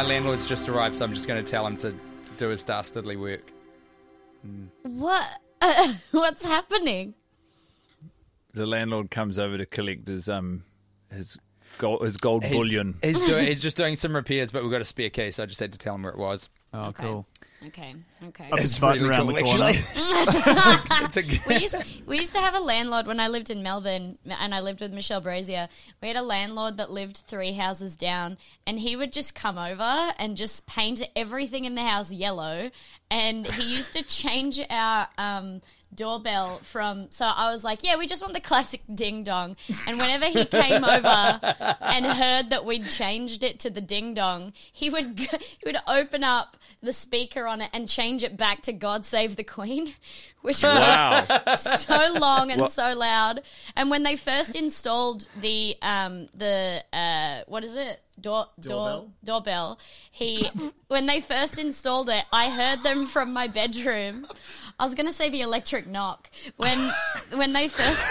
My landlord's just arrived, so I'm just going to tell him to do his dastardly work. What? what's happening? The landlord comes over to collect his um his gold his gold He- bullion. He's doing. he's just doing some repairs, but we've got a spare key, so I just had to tell him where it was. Oh, Okay. cool. Okay. Okay. Up his button really around cool, the corner. actually. it's a, we used we used to have a landlord when I lived in Melbourne, and I lived with Michelle Brasier. We had a landlord that lived three houses down, and he would just come over and just paint everything in the house yellow. And he used to change our um, doorbell from. So I was like, "Yeah, we just want the classic ding dong." And whenever he came over and heard that we'd changed it to the ding dong, he would he would open up the speaker on it and change it back to "God Save the Queen," which was so long and so loud. And when they first installed the um the uh what is it door door Doorbell? doorbell, he when they first installed it, I heard them from my bedroom. I was gonna say the electric knock when when they first.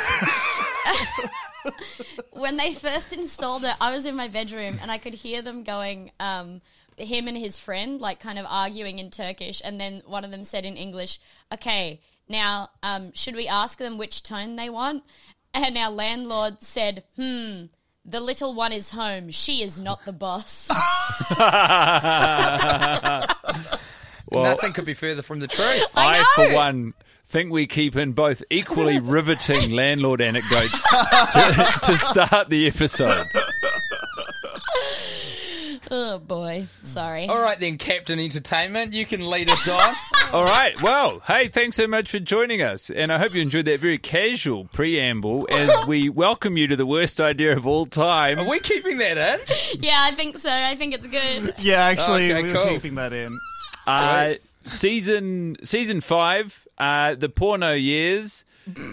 when they first installed it, I was in my bedroom and I could hear them going, um, him and his friend, like kind of arguing in Turkish. And then one of them said in English, okay, now, um, should we ask them which tone they want? And our landlord said, hmm, the little one is home. She is not the boss. Well, nothing could be further from the truth. I I, for one, think we keep in both equally riveting landlord anecdotes to, to start the episode. oh, boy. Sorry. All right, then, Captain Entertainment, you can lead us on. All right. Well, hey, thanks so much for joining us. And I hope you enjoyed that very casual preamble as we welcome you to the worst idea of all time. Are we keeping that in? Yeah, I think so. I think it's good. Yeah, actually, Okay, we're cool. keeping that in. Uh, season season five, uh, the porno years,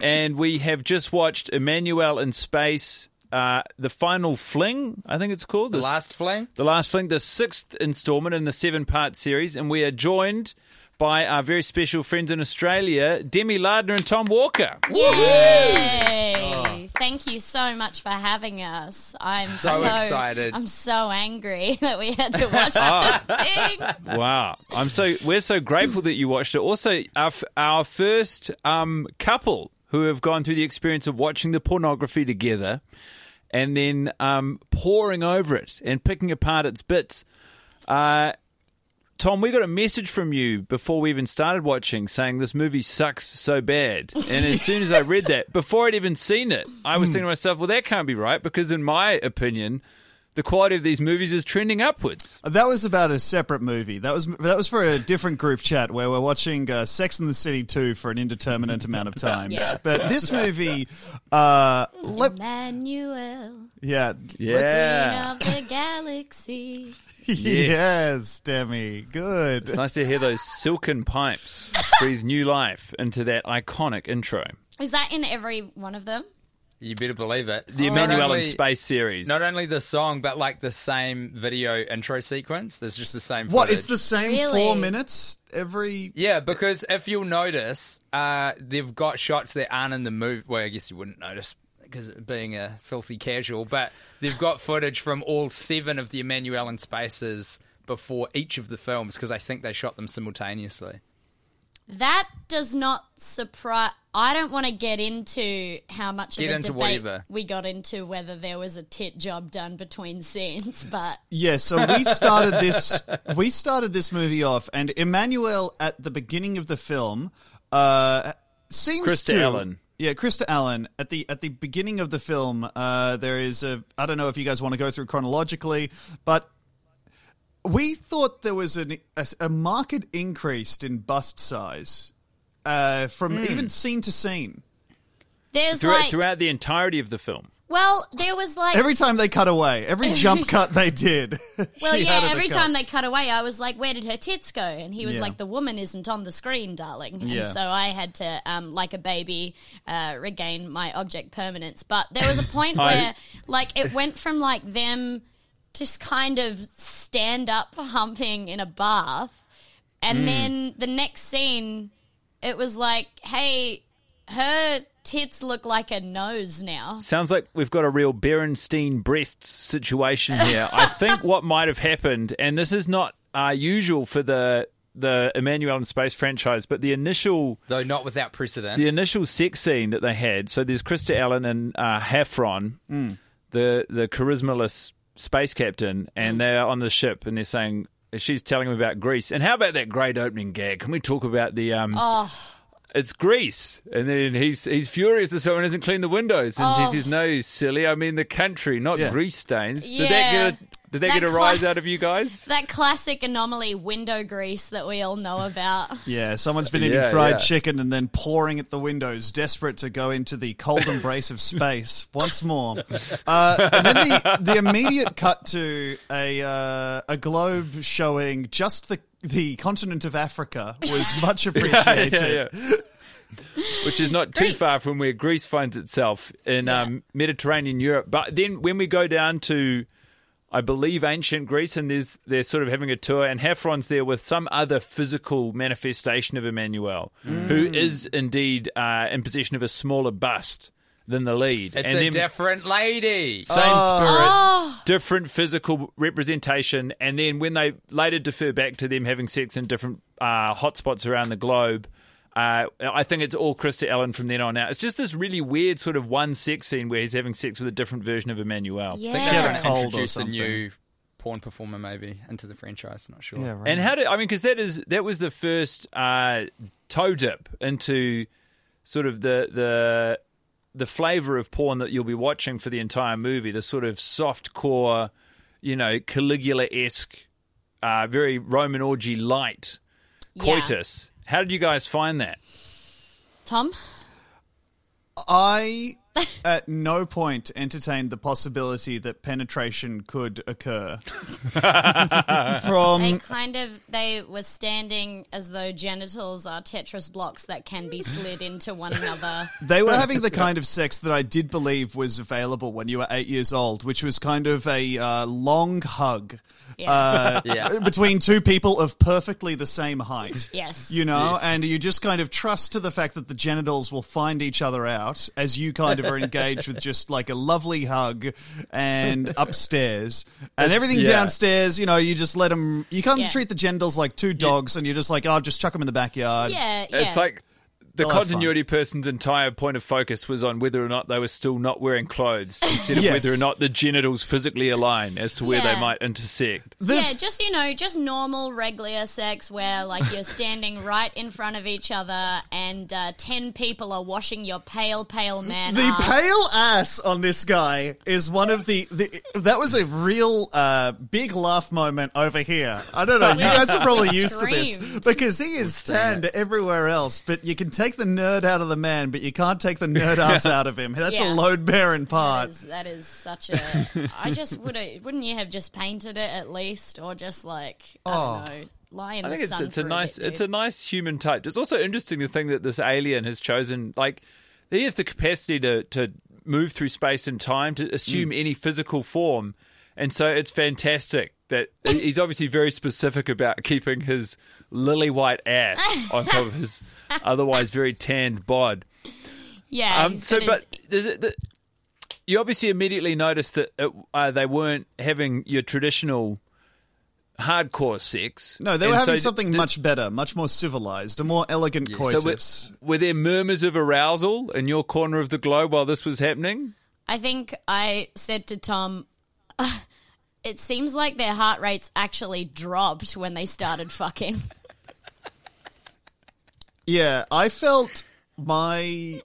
and we have just watched Emmanuelle in Space, uh, the final fling, I think it's called The This- last flame? the last fling, the sixth installment in the seven part series, and we are joined by our very special friends in Australia, Demi Lardner and Tom Walker. Yay! Thank you so much for having us. I'm So so, excited. I'm so angry that we had to watch the thing. Wow, I'm so we're so grateful that you watched it. Also, our our first um, couple who have gone through the experience of watching the pornography together, and then um, poring over it and picking apart its bits. Uh, Tom, we got a message from you before we even started watching saying this movie sucks so bad. And as soon as I read that, before I'd even seen it, I was thinking to myself, well, that can't be right because, in my opinion, the quality of these movies is trending upwards. That was about a separate movie. That was that was for a different group chat where we're watching uh, Sex and the City 2 for an indeterminate amount of times. Yeah. But this movie, uh, let, Emmanuelle, yeah, Yeah. queen of the galaxy. Yes, Demi, good. It's nice to hear those silken pipes breathe new life into that iconic intro. Is that in every one of them? You better believe it. The Not Emmanuelle only- in Space series. Not only the song, but like the same video intro sequence. There's just the same. What footage. it's the same Really? four minutes every? Yeah, because if you'll notice, uh, they've got shots that aren't in the movie. Well, I guess you wouldn't notice because being a filthy casual, but they've got footage from all seven of the Emmanuelle and spaces before each of the films because I think they shot them simultaneously. That does not surprise. I don't want to get into how much Get of a into debate whatever. we got into whether there was a tit job done between scenes, but Yeah, so we started this. We started this movie off, and Emmanuelle at the beginning of the film uh, seems Krista to. Allen. Yeah, Krista Allen. At the at the beginning of the film, uh, there is a. I don't know if you guys want to go through chronologically, but we thought there was an, a, a marked increase in bust size uh, from even scene to scene. there's throughout, like, throughout the entirety of the film. Well, there was like Every time they cut away, every jump cut they did. Well, she yeah, had every to time they cut away, I was like, where did her tits go? And he was Yeah. like, the woman isn't on the screen, darling. And Yeah. so I had to, um, like a baby, uh, regain my object permanence. But there was a point I- where, like, it went from like them just kind of stand up humping in a bath. And Hmm. then the next scene, it was like, hey, her tits look like a nose now. Sounds like we've got a real Berenstein breasts situation here. I think what might have happened, and this is not uh, usual for the the Emmanuelle in Space franchise, but the initial Though not without precedent. the initial sex scene that they had. So there's Krista Allen and uh, Heffron, the the charismaless space captain, and they're on the ship, and they're saying she's telling him about Greece. And how about that great opening gag? Can we talk about the um? It's Greece, and then he's he's furious that someone hasn't cleaned the windows, and he says, "No, silly. I mean the country, not Yeah. grease stains." Did Yeah. that get a, did that, That get a cla- rise out of you guys? That classic anomaly window grease that we all know about. Yeah, someone's been eating Yeah, fried yeah. chicken and then pouring at the windows, desperate to go into the cold embrace of space once more. Uh, and then the, the immediate cut to a uh, a globe showing just the the continent of Africa was much appreciated. which is not too Greece. far from where Greece finds itself in um, Mediterranean Europe. But then when we go down to, I believe, ancient Greece, and there's they're sort of having a tour, and Heffron's there with some other physical manifestation of Emmanuelle, who is indeed uh, in possession of a smaller bust than the lead. it's and a then different lady. same spirit, different physical representation, and then when they later defer back to them having sex in different uh, hotspots around the globe. Uh, I think it's all Krista Allen from then on out. It's just this really weird sort of one sex scene where he's having sex with a different version of Emmanuelle. I think Yeah. they're trying to introduce a new porn performer maybe into the franchise. Not sure. Yeah, right. And how did I mean? Because that is that was the first uh, toe dip into sort of the the the flavor of porn that you'll be watching for the entire movie. The sort of soft core, you know, Caligula esque, uh, very Roman orgy light Yeah. coitus. How did you guys find that? Tom? I at no point entertained the possibility that penetration could occur. From They kind of they were standing as though genitals are Tetris blocks that can be slid into one another. They were having the kind of sex that I did believe was available when you were eight years old, which was kind of a uh, long hug Yeah. uh, Yeah. between two people of perfectly the same height. Yes. You know, Yes. and you just kind of trust to the fact that the genitals will find each other out as you kind of are engaged with just like a lovely hug and upstairs. And everything yeah. downstairs, you know, you just let them, you kind of Yeah. treat the genitals like two dogs and you're just like, oh, just chuck them in the backyard. yeah, yeah. It's like the They'll have fun. continuity person's entire point of focus was on whether or not they were still not wearing clothes instead of Yes. whether or not the genitals physically align as to where they Yeah. might intersect. The- yeah, just you know, just normal regular sex where like you're standing right in front of each other and uh, ten people are washing your pale, pale man. The ass. pale ass on this guy is one of the, the that was a real uh, big laugh moment over here. I don't know, you guys are probably used to this Screamed. because he is tanned everywhere else, but you can take the nerd out of the man, but you can't take the nerd ass out of him. That's Yeah. a load bearing part. is, that is such a. I just would. Wouldn't you have just painted it at least, or just like I Oh. don't know, lie in I the think it's sun it's a for nice bit, it's dude. a nice human touch. It's also interesting the thing that this alien has chosen like he has the capacity to to move through space and time to assume Mm. any physical form, and so it's fantastic that he's obviously very specific about keeping his lily white ass on top of his otherwise very tanned bod. Yeah. Um, so, but his- is it that you obviously immediately noticed that it, uh, they weren't having your traditional hardcore sex. No, they And were having so something did- much better, much more civilized, a more elegant So coitus. were, were there murmurs of arousal in your corner of the globe while this was happening? I think I said to Tom, it seems like their heart rates actually dropped when they started fucking. Yeah, I felt my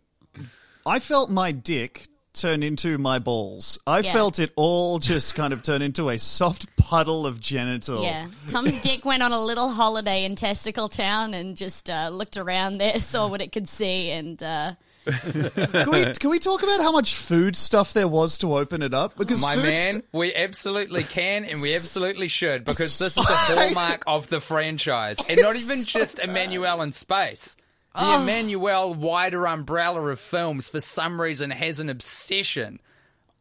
I felt my dick turn into my balls. I Yeah. felt it all just kind of turn into a soft puddle of genital. Yeah. Tom's dick went on a little holiday in Testicle Town and just uh, looked around there, saw what it could see, and uh, Can we can we talk about how much food stuff there was to open it up? Because My food man, st- we absolutely can and we absolutely should because this is the hallmark of the franchise. And not even just Emmanuelle in space. The Oh. Emmanuelle wider umbrella of films for some reason has an obsession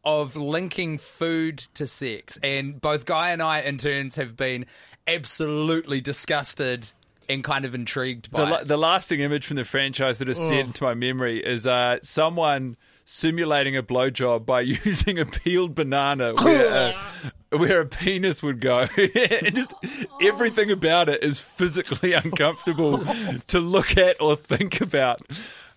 of linking food to sex. And both Guy and I, in turns, have been absolutely disgusted and kind of intrigued by The, la- it. the lasting image from the franchise that is set into my memory is uh, someone simulating a blowjob by using a peeled banana where, a, where a penis would go. and just everything about it is physically uncomfortable to look at or think about.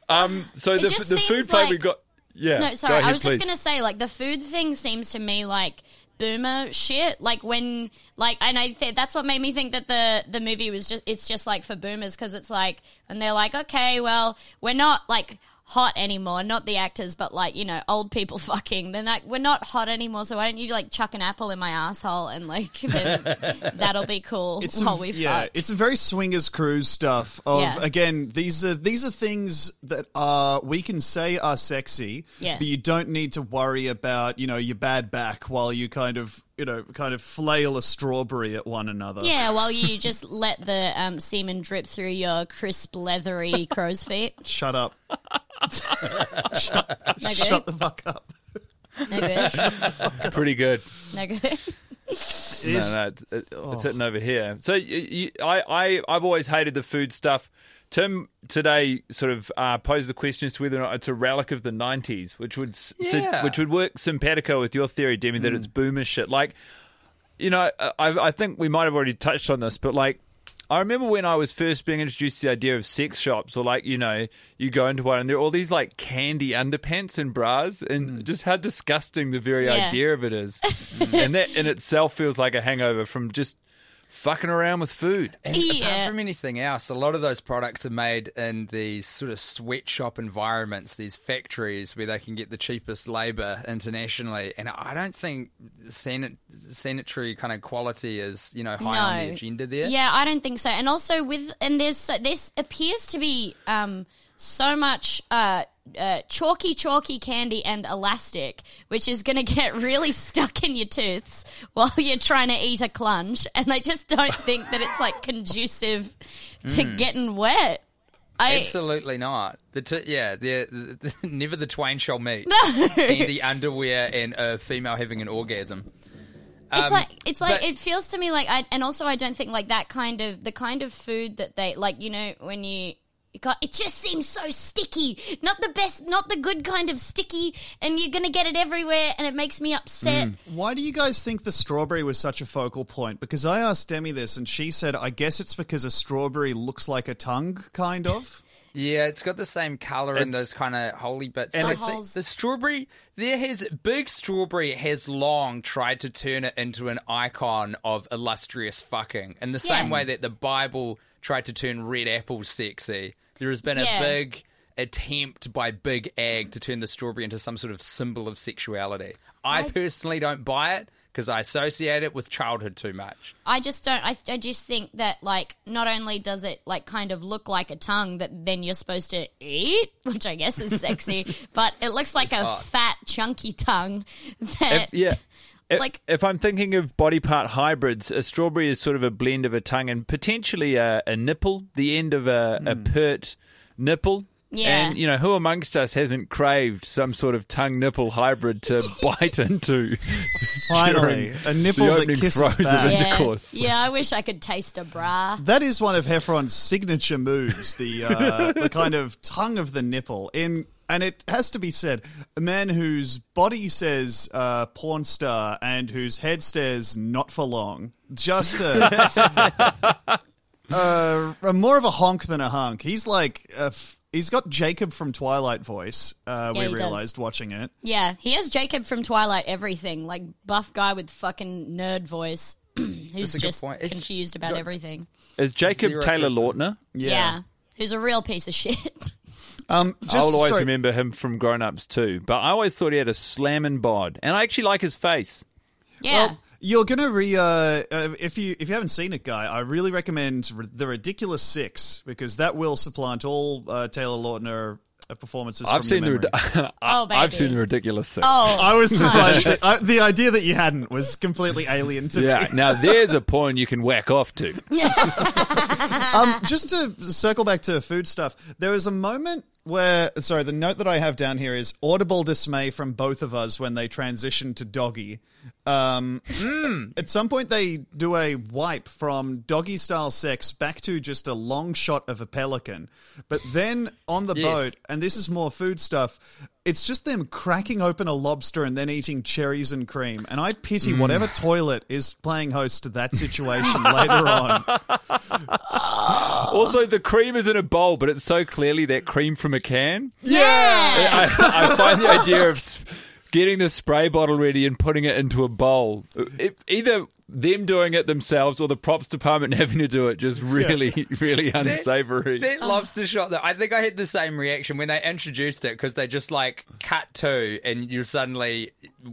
Um, so the, just the food seems plate we got. Yeah, No, sorry. ahead, I was please. just gonna say, like, the food thing seems to me like boomer shit. Like when, like, and I th- that's what made me think that the the movie was just it's just like for boomers because it's like, and they're like, okay, well, we're not like hot anymore, not the actors, but like you know, old people fucking. Then like we're not hot anymore, so why don't you like chuck an apple in my asshole and like then that'll be cool it's while we yeah, fuck. it's some very swingers cruise stuff. Of Yeah. again, these are these are things that are we can say are sexy, Yeah. but you don't need to worry about you know your bad back while you kind of you know kind of flail a strawberry at one another. Yeah, while you just let the um, semen drip through your crisp, leathery crow's feet. Shut up. No. Shut the fuck up. No good. Pretty good. No good. It No, no, it's, it- it's hitting over here. So you, you, I, I, I've always hated the food stuff. Tim today sort of uh, posed the question as to whether or not it's a relic of the '90s, which would s- si- which would work simpatico with your theory, Demi, that it's boomer shit. Like, you know, I, I think we might have already touched on this, but like. I remember when I was first being introduced to the idea of sex shops, or like you know, you go into one and there are all these like candy underpants and bras, and just how disgusting the very Yeah. idea of it is, and that in itself feels like a hangover from just fucking around with food. And Yeah. apart from anything else, a lot of those products are made in these sort of sweatshop environments, these factories where they can get the cheapest labour internationally. And I don't think sanit- sanitary kind of quality is, you know, high on the agenda there. Yeah, I don't think so. And also with and there's so, this appears to be um so much uh, uh, chalky, chalky candy and elastic, which is going to get really stuck in your tooths while you're trying to eat a clunge. And I just don't think that it's like conducive to Hmm. getting wet. I, Absolutely not. The t- yeah, the, the, the never the twain shall meet. No. Candy underwear and a female having an orgasm. It's Um, like it's like but- it feels to me like I and also I don't think like that kind of the kind of food that they like you know when you got it just seems so sticky not the best not the good kind of sticky and you're gonna get it everywhere and it makes me upset mm. Why do you guys think the strawberry was such a focal point? Because I asked Demi this, and she said, "I guess it's because a strawberry looks like a tongue, kind of." Yeah, it's got the same color and those kind of holy bits. and But I think holes. the strawberry, there has big strawberry has long tried to turn it into an icon of illustrious fucking, in the same Yeah. way that the Bible tried to turn red apples sexy. There has been Yeah. a big attempt by Big Ag to turn the strawberry into some sort of symbol of sexuality. I, I- personally don't buy it because I associate it with childhood too much. I just don't. I, I just think that like not only does it like kind of look like a tongue that then you're supposed to eat, which I guess is sexy, but it looks like a fat chunky tongue that If- yeah. If, Like- if I'm thinking of body part hybrids, a strawberry is sort of a blend of a tongue and potentially a, a nipple, the end of a, a pert nipple. Yeah. And, you know, who amongst us hasn't craved some sort of tongue nipple hybrid to bite into? Finally, during a nipple the that kisses throes of back. yeah, yeah. I wish I could taste a bra. That is one of Heffron's signature moves, the uh, the kind of tongue of the nipple. In and it has to be said, a man whose body says uh, porn star and whose head stares not for long. Just a, uh, a more of a honk than a hunk. He's like a f- he's got Jacob from Twilight voice. Uh, Yeah, we he does. realized watching it. Yeah, he has Jacob from Twilight. Everything like buff guy with fucking nerd voice, who's a good just point. It's confused about got- everything. Is Jacob Zero Taylor charisma. Lautner? Yeah. who's a real piece of shit. Um, just, I'll always sorry, remember him from Grown Ups too. But I always thought he had a slamming bod. And I actually like his face. yeah, Well, you're gonna re uh, uh, if you if you haven't seen it, guy. I really recommend R- the Ridiculous Six because that will supplant all uh, Taylor Lautner uh, performances. I've from seen your the memory. Oh, I've seen the ridiculous six. oh, I was surprised. that, uh, the idea that you hadn't was completely alien to Yeah, me. Yeah. Now there's a porn you can whack off to. Um, just to circle back to food stuff, there was a moment where, sorry, the note that I have down here is audible dismay from both of us when they transition to doggy. Um, At some point, they do a wipe from doggy style sex back to just a long shot of a pelican. But then on the Yes. boat, and this is more food stuff, it's just them cracking open a lobster and then eating cherries and cream. And I pity whatever toilet is playing host to that situation later on. Also, the cream is in a bowl, but it's so clearly that cream from a can. yeah. I, I find the idea of s- getting the spray bottle ready and putting it into a bowl, it, either them doing it themselves or the props department having to do it, just really, really unsavory. That lobster shot, though, I think I had the same reaction when they introduced it because they just like cut to, and you suddenly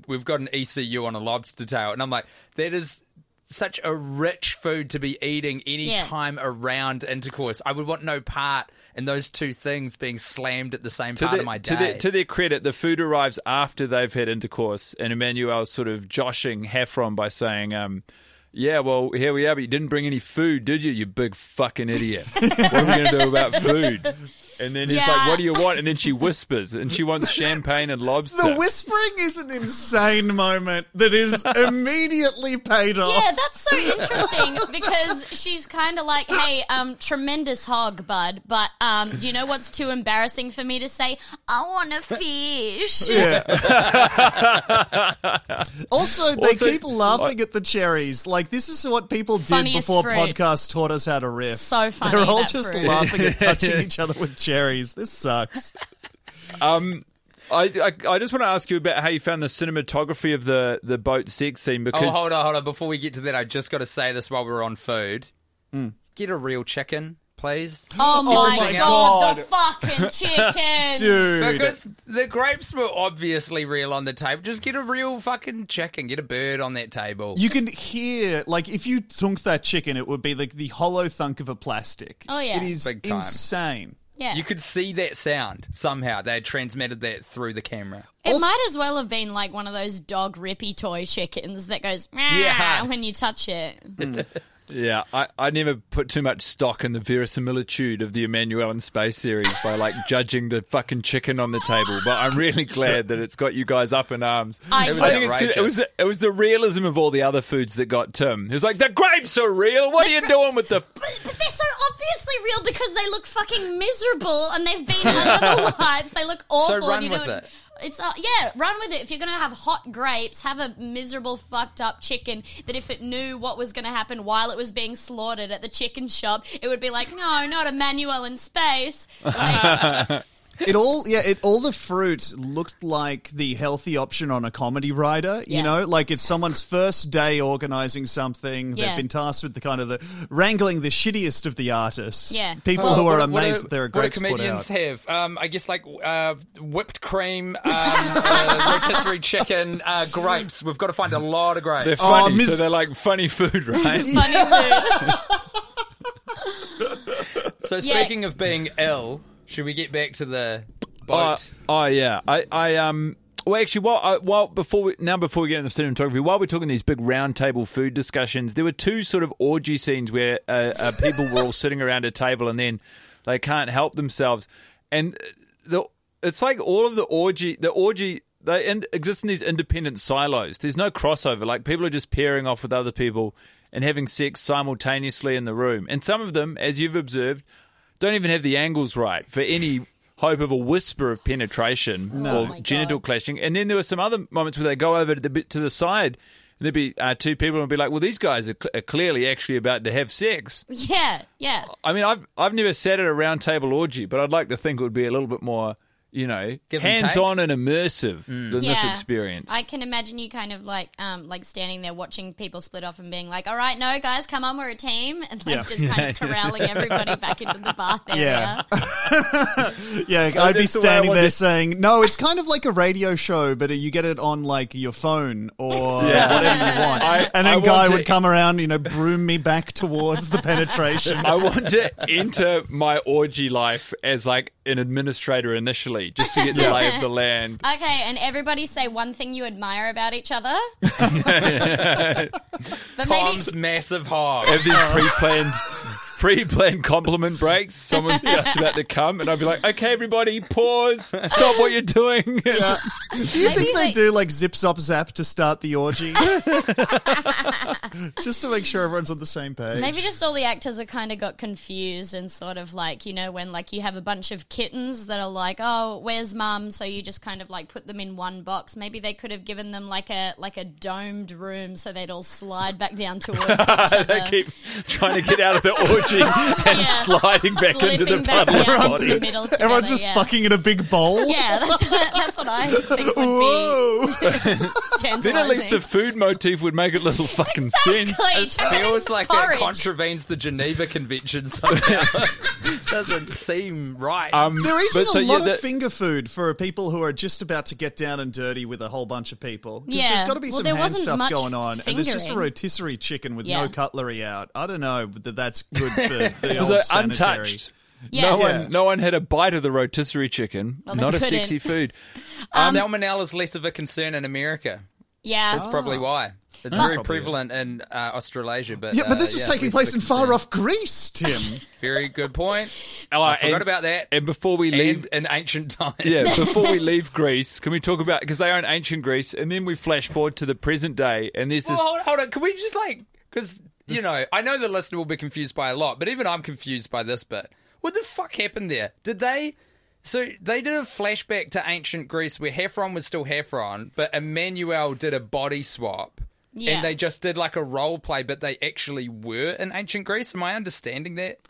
we've got an ECU on a lobster tail, and I'm like, that is such a rich food to be eating any Yeah. time around intercourse. I would want no part in those two things being slammed at the same to, part their, of my to, day. their, to their credit, the food arrives after they've had intercourse, and Emmanuelle's sort of joshing Heffron by saying, um, yeah, well, here we are, but you didn't bring any food, did you, you big fucking idiot? what are we going to do about food? And then he's Yeah. like, what do you want? And then she whispers, and she wants champagne and lobster. The whispering is an insane moment that is immediately paid off. Yeah, that's so interesting because she's kind of like, "Hey, um, tremendous hog, bud, but um, do you know what's too embarrassing for me to say? I want a fish." Yeah. also, they Also- keep laughing at the cherries. Like this is what people did Funniest before fruit. podcasts taught us how to riff. So funny, They're all just fruit. laughing and touching each other with cherries. This sucks. Um, I, I, I just want to ask you about how you found the cinematography of the, the boat sex scene because oh, hold on, hold on. Before we get to that, I just got to say this while we're on food. Get a real chicken, please. Oh my, my god, God. the fucking chicken! Dude. Because the grapes were obviously real on the table. Just get a real fucking chicken. Get a bird on that table. You can hear, like, if you thunk that chicken, it would be like the hollow thunk of a plastic. Oh, yeah. It is insane. Yeah, You could see that sound somehow. They had transmitted that through the camera. it Also- might as well have been like one of those dog rippy toy chickens that goes Yeah. When you touch it. Hmm. Yeah, I, I never put too much stock in the verisimilitude of the Emmanuelle in Space series by like judging the fucking chicken on the table. But I'm really glad that it's got you guys up in arms. I It was I think it's 'cause outrageous. it was the, it was the realism of all the other foods that got Tim. He was like, "The grapes are real. What are you doing with the?" But, but they're so obviously real because they look fucking miserable and they've been under the lights. They look awful. So run and you with know, it. It's uh, yeah, run with it. If you're gonna have hot grapes, have a miserable, fucked up chicken that if it knew what was gonna happen while it was being slaughtered at the chicken shop, it would be like, no, not Emmanuelle in space. Like, It all, yeah, it all the fruit looked like the healthy option on a comedy writer. You Yeah. know, like it's someone's first day organizing something. Yeah. They've been tasked with the kind of the wrangling the shittiest of the artists. Yeah. people Well, who are what- what amazed do- that there are What do grapes put comedians out. have? Um, I guess like uh, whipped cream, um, uh, rotisserie chicken, uh, grapes. We've got to find a lot of grapes. They're funny, Miss- so they're like funny food, right? funny food. So Yeah. speaking of being ill, should we get back to the Oh, boat? oh yeah, I, I um. Well, actually, while, I, while before we, now before we get into the cinematography, while we're talking these big round table food discussions, there were two sort of orgy scenes where uh, uh, people were all sitting around a table and then they can't help themselves, and the it's like all of the orgy, the orgy. They in, exist in these independent silos. There's no crossover. Like people are just pairing off with other people and having sex simultaneously in the room. And some of them, as you've observed, don't even have the angles right for any hope of a whisper of penetration or Oh genital God. clashing. And then there were some other moments where they go over to the to the side. And there'd be uh, two people and be like, "Well, these guys are, cl- are clearly actually about to have sex." Yeah, yeah. I mean, I've I've never sat at a round table orgy, but I'd like to think it would be a little bit more, you know, Give and hands on and immersive Mm. than this Yeah. experience. I can imagine you kind of like um like standing there watching people split off and being like, "All right, no guys, come on, we're a team," and like Yeah. just kind of corralling everybody back into the bath Yeah. area. Yeah, I'd be that's the way I standing want there it. saying, "No, it's kind of like a radio show, but you get it on like your phone or Yeah. whatever you want." I- and I then want guy to- would come around, you know, broom me back towards the penetration. I want to enter my orgy life as like an administrator initially, just to get the lay of the land. Okay, and everybody say one thing you admire about each other. but Tom's massive hog. Have these pre-planned, pre-planned compliment breaks. Someone's just about to come, and I'd be like, "Okay, everybody, pause, stop what you're doing." Do you Maybe think they they- do like zip zop zap to start the orgy? Just to make sure everyone's on the same page. Maybe just all the actors have kind of got confused and sort of like, you know, when like you have a bunch of kittens that are like, oh, where's mum? So you just kind of like put them in one box. Maybe they could have given them like a like a domed room so they'd all slide back down towards each other. they keep trying to get out of the orgy and Yeah. sliding back into the Slipping back puddle. down of into the bodies. middle together, Everyone's just yeah. fucking in a big bowl. Yeah, that's what, that's what I think would be Whoa! tantalizing. Then at least the food motif would make a little fucking sense. Exactly. It it feels like porridge. that contravenes the Geneva Convention somehow. Doesn't seem right. Um, They're eating but so, a yeah, lot that- of finger food for people who are just about to get down and dirty with a whole bunch of people. 'Cause Yeah. There's got to be Well, some there hand wasn't stuff much going on. And there's just a fingering. rotisserie chicken with Yeah. no cutlery out. I don't know that that's good for the It old was uh, untouched. Yeah. No Yeah. one, no one had a bite of the rotisserie chicken. Well, Not a couldn't. sexy food. Salmonella is less of a concern in America. Yeah. That's probably why. It's That's very prevalent in uh, Australasia, but Yeah, but uh, this was yeah, taking place in far off Greece, Tim. Very good point. Oh, I forgot and- about that. And before we leave, And in ancient times. yeah, before we leave Greece, can we talk about because they are in ancient Greece, and then we flash forward to the present day, and there's this. Well, hold, hold on. Can we just like because you know I know the listener will be confused by a lot, but even I'm confused by this bit. What the fuck happened there? Did they? So they did a flashback to ancient Greece where Heffron was still Heffron, but Emmanuelle did a body swap. Yeah. And they just did like a role play, but they actually were in ancient Greece. Am I understanding that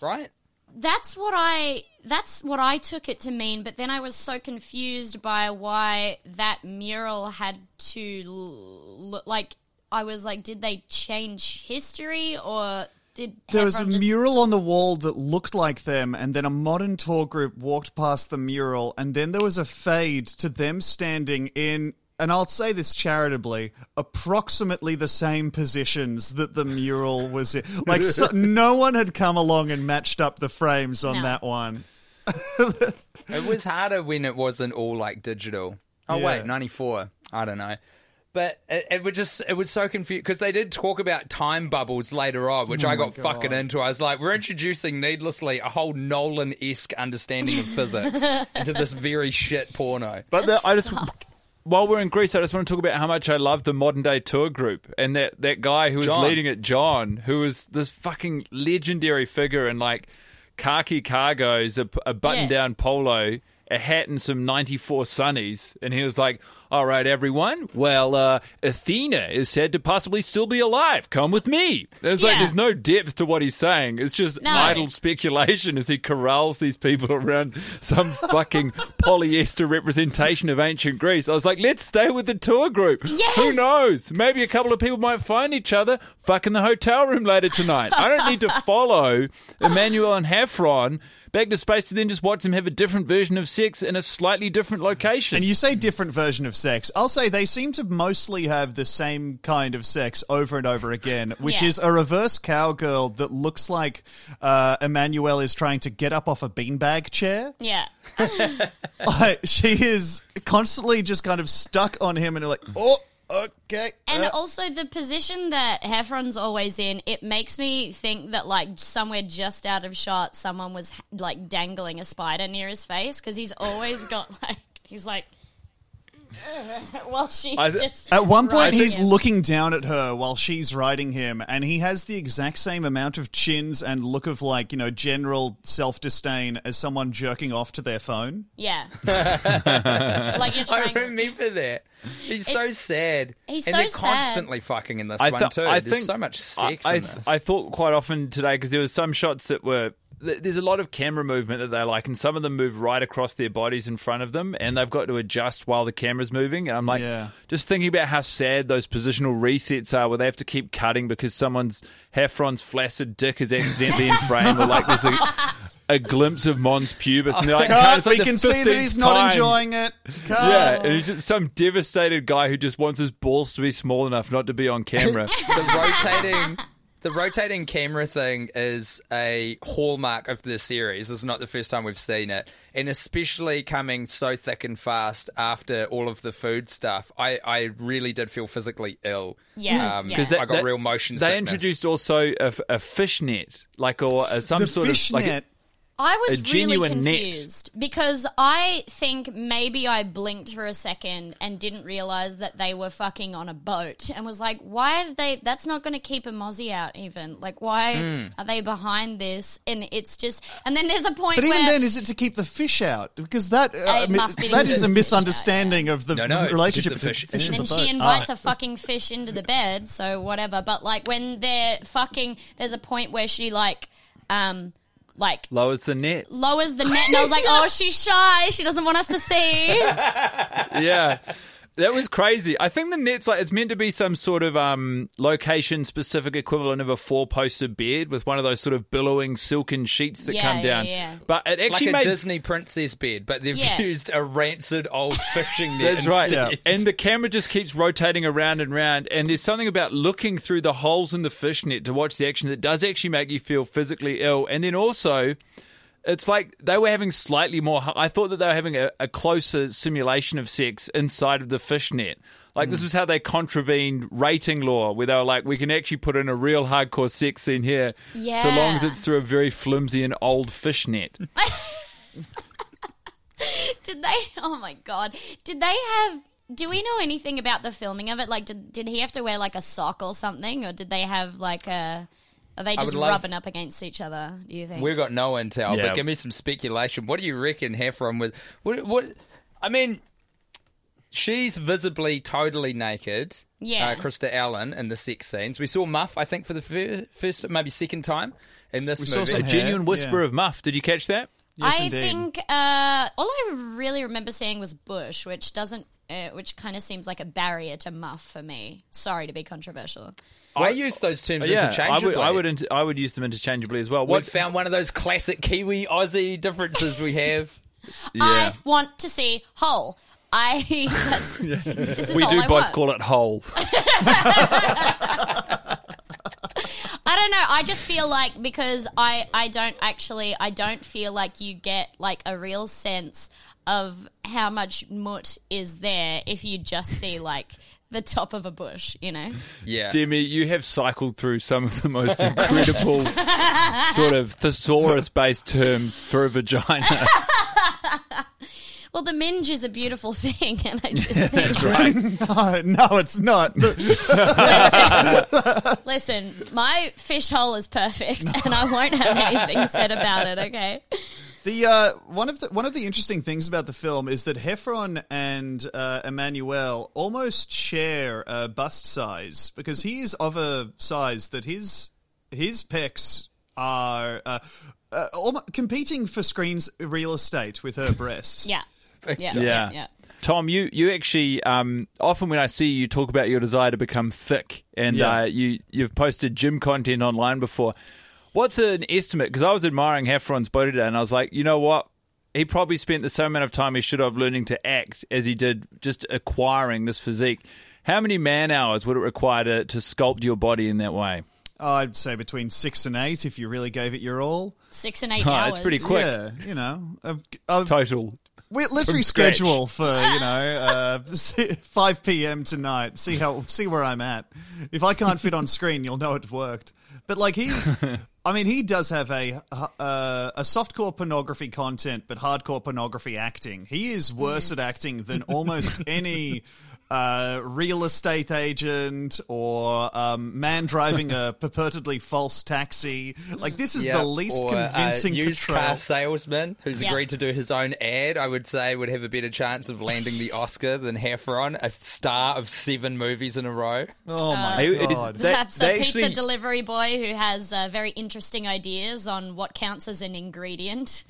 right? that's what I that's what I took it to mean, but then I was so confused by why that mural had to look like I was like, did they change history or did There was a just- mural on the wall that looked like them, and then a modern tour group walked past the mural, and then there was a fade to them standing in, and I'll say this charitably, approximately the same positions that the mural was in. Like, so, no one had come along and matched up the frames on No. that one. It was harder when it wasn't all like digital. Oh Yeah. wait, ninety four. I don't know. But it, it would just it was so confused because they did talk about time bubbles later on, which I got fucking into. I was like, we're introducing needlessly a whole Nolan esque understanding of physics into this very shit porno. But the, I just, fuck. while we're in Greece, I just want to talk about how much I love the modern day tour group and that, that guy who was John. leading it, John, who was this fucking legendary figure in like khaki cargos, a, a button down polo, a hat, and some 94 sunnies. And he was like, All right, everyone. Well, uh, Athena is said to possibly still be alive. Come with me. There's like, Yeah. there's no depth to what he's saying. It's just No. idle speculation as he corrals these people around some fucking polyester representation of ancient Greece. I was like, let's stay with the tour group. Yes. Who knows? Maybe a couple of people might find each other fuck in the hotel room later tonight. I don't need to follow Emmanuelle and Heffron back to space to then just watch them have a different version of sex in a slightly different location. And you say different version of sex. I'll say they seem to mostly have the same kind of sex over and over again, which Yeah. is a reverse cowgirl that looks like uh, Emmanuelle is trying to get up off a beanbag chair. Yeah. Like, she is constantly just kind of stuck on him and like, oh, okay. And uh, also the position that Heffron's always in, it makes me think that like somewhere just out of shot, someone was like dangling a spider near his face because he's always got like he's like while she's I- just At one point, he's him. looking down at her while she's riding him, and he has the exact same amount of chins and look of like you know general self disdain as someone jerking off to their phone. Yeah. like you're I remember that. He's so sad. he's and so they're sad. constantly fucking in this I one too. I There's think so much sex I, in I, this. I thought quite often today because there was some shots that were th- there's a lot of camera movement that they like, and some of them move right across their bodies in front of them, and they've got to adjust while the camera's moving. And I'm like, Yeah. just thinking about how sad those positional resets are, where they have to keep cutting because someone's Heffron's flaccid dick is accidentally in frame, or like there's a, a glimpse of Mons pubis, and they're like, Cut, it's like we the can see that he's not time. enjoying it. Cut. Yeah, and he's just some devastated guy who just wants his balls to be small enough not to be on camera. the rotating the rotating camera thing is a hallmark of the series. This is not the first time we've seen it, and especially coming so thick and fast after all of the food stuff. I, I really did feel physically ill. Yeah, um, yeah. 'cause I got That- real motion They sickness. introduced also a, a fishnet, like or uh, some the sort fishnet. of like. I was a really genuine net. confused because I think maybe I blinked for a second and didn't realize that they were fucking on a boat and was like, why are they? That's not going to keep a mozzie out even. Like, why Hmm. are they behind this? And it's just, and then there's a point But where even then, is it to keep the fish out? Because that uh, It mi- must be to that keep is the a misunderstanding of the No, no, relationship keep the between fish fish and and the she invites Ah. a fucking fish into the bed, so whatever. But like when they're fucking, there's a point where she like, um, like Lowers the net. lowers the net, and I was like, oh, she's shy. She doesn't want us to see. yeah. That was crazy. I think the net's like it's meant to be some sort of um, location specific equivalent of a four poster bed with one of those sort of billowing silken sheets that Yeah, come yeah, down. yeah. But it like actually a made Disney princess bed, but they've Yeah. used a rancid old fishing net. That's right. instead. And the camera just keeps rotating around and around. And there's something about looking through the holes in the fishnet to watch the action that does actually make you feel physically ill. And then also, it's like they were having slightly more. I thought that they were having a, a closer simulation of sex inside of the fishnet. Like this mm. was how they contravened rating law, where they were like, we can actually put in a real hardcore sex scene here, Yeah. so long as it's through a very flimsy and old fishnet. Did they? Oh my god! Did they have? Do we know anything about the filming of it? Like, did did he have to wear like a sock or something, or did they have like a? Are they just would love- rubbing up against each other? Do you think? We've got no intel, Yeah. but give me some speculation. What do you reckon Heffron with? What? what I mean, she's visibly totally naked. Yeah. uh, Krista Allen in the sex scenes. We saw Muff, I think, for the fir- first, maybe second time in this We saw movie. some A hair, genuine whisper yeah. of muff. Did you catch that? Yes, I indeed. think uh, all I really remember seeing was Bush, which doesn't, uh, which kind of seems like a barrier to muff for me. Sorry to be controversial. I use those terms Yeah, I interchangeably. would, I would, inter- I would use them interchangeably as well. We What found one of those classic Kiwi Aussie differences we have. Yeah. I want to see whole. I that's, this is we all do I both want. call it whole. I don't know. I just feel like because I I don't actually I don't feel like you get like a real sense of how much mutt is there if you just see like the top of a bush, you know. Yeah. Demi, you have cycled through some of the most incredible sort of thesaurus based terms for a vagina. Well, the minge is a beautiful thing, and I just think, that's no, no, it's not. listen, my fish hole is perfect, and I won't have anything said about it. Okay. The uh, one of the one of the interesting things about the film is that Heffron and uh, Emmanuel almost share a bust size because he is of a size that his his pecs are uh, uh, almo- competing for screen's real estate with her breasts. Yeah. Yeah. Yeah. Yeah. yeah. Tom, you you actually um, often when I see you talk about your desire to become thick, and Yeah. uh, you you've posted gym content online before. What's an estimate? Because I was admiring Heffron's body today, and I was like, you know what? He probably spent the same amount of time he should have learning to act as he did just acquiring this physique. How many man hours would it require to, to sculpt your body in that way? I'd say between six and eight if you really gave it your all. Six and eight Oh, hours. that's pretty quick. Yeah, you know. I've, I've, Total. we, let's From scratch. reschedule for you know uh, five p.m. tonight. See how see where I'm at. If I can't fit on screen, you'll know it worked. But like he, I mean, he does have a uh, a softcore pornography content, but hardcore pornography acting. He is worse at acting than almost any. Uh, real estate agent or um, man driving a purportedly false taxi. Like this is Yeah, the least or, convincing uh, used portrayal. car salesman who's Yeah. agreed to do his own ad. I would say would have a better chance of landing the Oscar than Heffron, a star of seven movies in a row. Oh my It- it is- god! they- Perhaps they a pizza actually- delivery boy who has uh, very interesting ideas on what counts as an ingredient.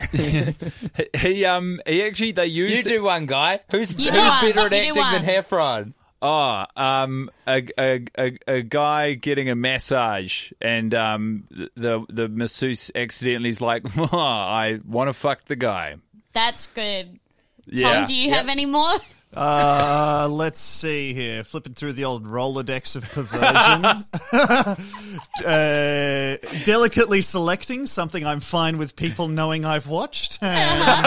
He um he actually they used You do one, guy. Who's, You who's do one. better at You do acting than Heffron? Oh, um, a, a, a, a guy getting a massage, and um, the the masseuse accidentally is like, oh, "I want to fuck the guy." That's good. Yeah. Tom, do you have any more? Uh, let's see here. Flipping through the old Rolodex of perversion. uh, delicately selecting something I'm fine with people knowing I've watched. And,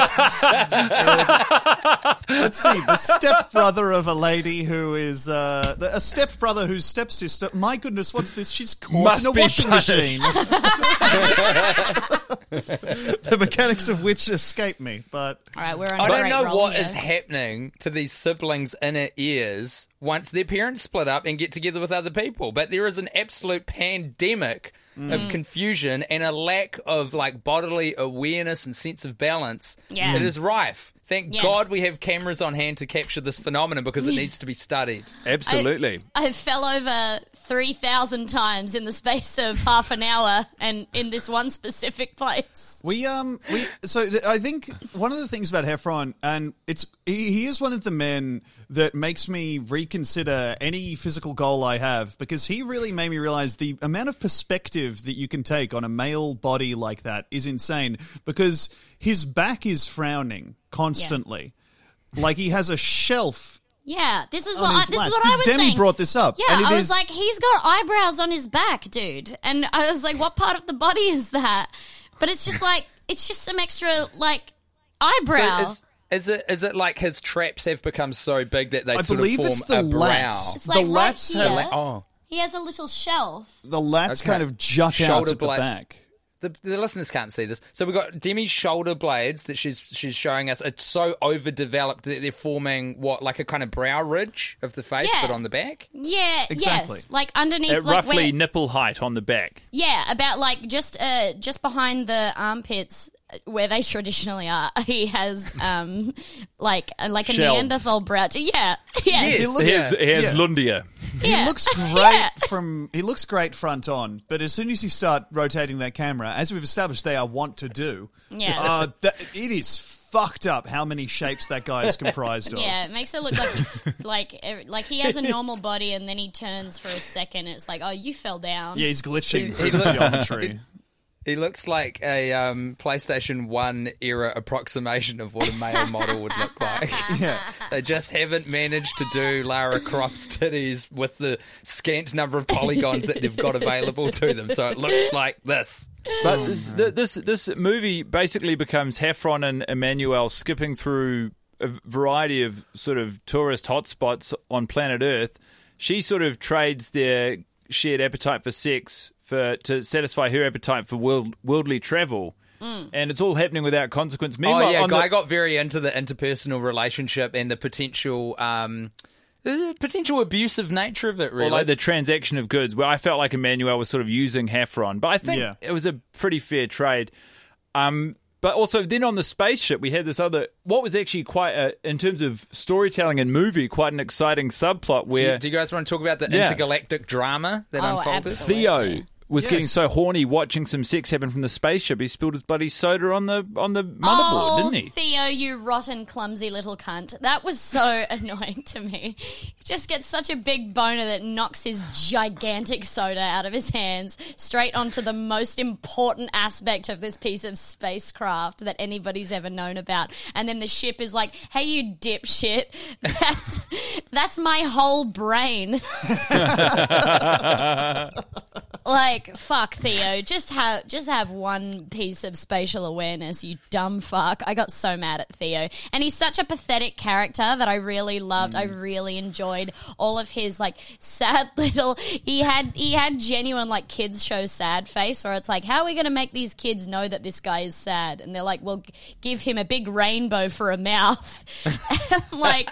uh, let's see. The stepbrother of a lady who is uh, the- a stepbrother whose stepsister. My goodness, what's this? She's caught Must in a washing punished. machine. the mechanics of which escape me, but All right, we're on. I a don't know roll what here. is happening to these siblings' inner ears once their parents split up and get together with other people. But there is an absolute pandemic Mm. of confusion and a lack of like bodily awareness and sense of balance. Yeah. It is rife. Thank Yeah. God we have cameras on hand to capture this phenomenon because it needs to be studied. Absolutely. I fell over 3,000 times in the space of half an hour and in this one specific place. We um we so th- I think one of the things about Heffron and it's he, he is one of the men that makes me reconsider any physical goal I have because he really made me realize the amount of perspective that you can take on a male body like that is insane because his back is frowning constantly. Like he has a shelf Yeah, this is what I, his this is what This- I was Demi saying. brought this up. Yeah, and it I was is- like, he's got eyebrows on his back, dude, and I was like, what part of the body is that? But it's just like it's just some extra like eyebrow. So is, is it is it like his traps have become so big that they I sort believe of form it's the a brow? lats. it's like the right lats here. have Oh. he has a little shelf. the lats Okay. kind of jut out Shoulder at the back. The, the listeners can't see this. So we've got Demi's shoulder blades that she's she's showing us. It's so overdeveloped that they're forming what like a kind of brow ridge of the face, Yeah. but on the back. Yeah, Exactly. yes, like underneath, At like roughly where, nipple height on the back. Yeah, about like just uh just behind the armpits uh, where they traditionally are. He has um like uh, like a Shelves. Neanderthal brow. Yeah, yes. Yes. He looks, He has, he has yeah. Lundia. He Yeah. looks great Yeah. from. He looks great front on, but as soon as you start rotating that camera, as we've established, they are want to do. Yeah. uh, that, it is fucked up how many shapes that guy is comprised of. Yeah, it makes it look like he, like like he has a normal body and then he turns for a second. It's like, oh, you fell down. Yeah, he's glitching He- through he the looks- geometry. He looks like a um, PlayStation One era approximation of what a male model would look like. yeah, They just haven't managed to do Lara Croft's titties with the scant number of polygons that they've got available to them. So it looks like this. But this, th- this this movie basically becomes Heffron and Emmanuelle skipping through a variety of sort of tourist hotspots on planet Earth. She sort of trades their shared appetite for sex for to satisfy her appetite for world, worldly travel and it's all happening without consequence. Oh Meanwhile, yeah, guy the- got very into the interpersonal relationship and the potential, um, the potential abusive nature of it. Really, Or like the transaction of goods, where I felt like Emmanuelle was sort of using Heffron, but I think Yeah. it was a pretty fair trade. Um, but also, then on the spaceship, we had this other, what was actually quite, a, in terms of storytelling and movie, quite an exciting subplot do, where you, do you guys want to talk about the Yeah. intergalactic drama that Oh, unfolded? absolutely. Theo was getting so horny watching some sex happen from the spaceship, he spilled his bloody soda on the on the motherboard, oh, didn't he? Theo, you rotten, clumsy little cunt. That was so annoying to me. He just gets such a big boner that knocks his gigantic soda out of his hands straight onto the most important aspect of this piece of spacecraft that anybody's ever known about. And then the ship is like, hey, you dipshit. That's, that's my whole brain. like fuck Theo, just have just have one piece of spatial awareness, you dumb fuck. I got so mad at Theo, and he's such a pathetic character that I really loved. I mm. really enjoyed all of his like sad little. He had he had genuine like kids show sad face, where it's like, how are we going to make these kids know that this guy is sad? And they're like, well, give him a big rainbow for a mouth, like.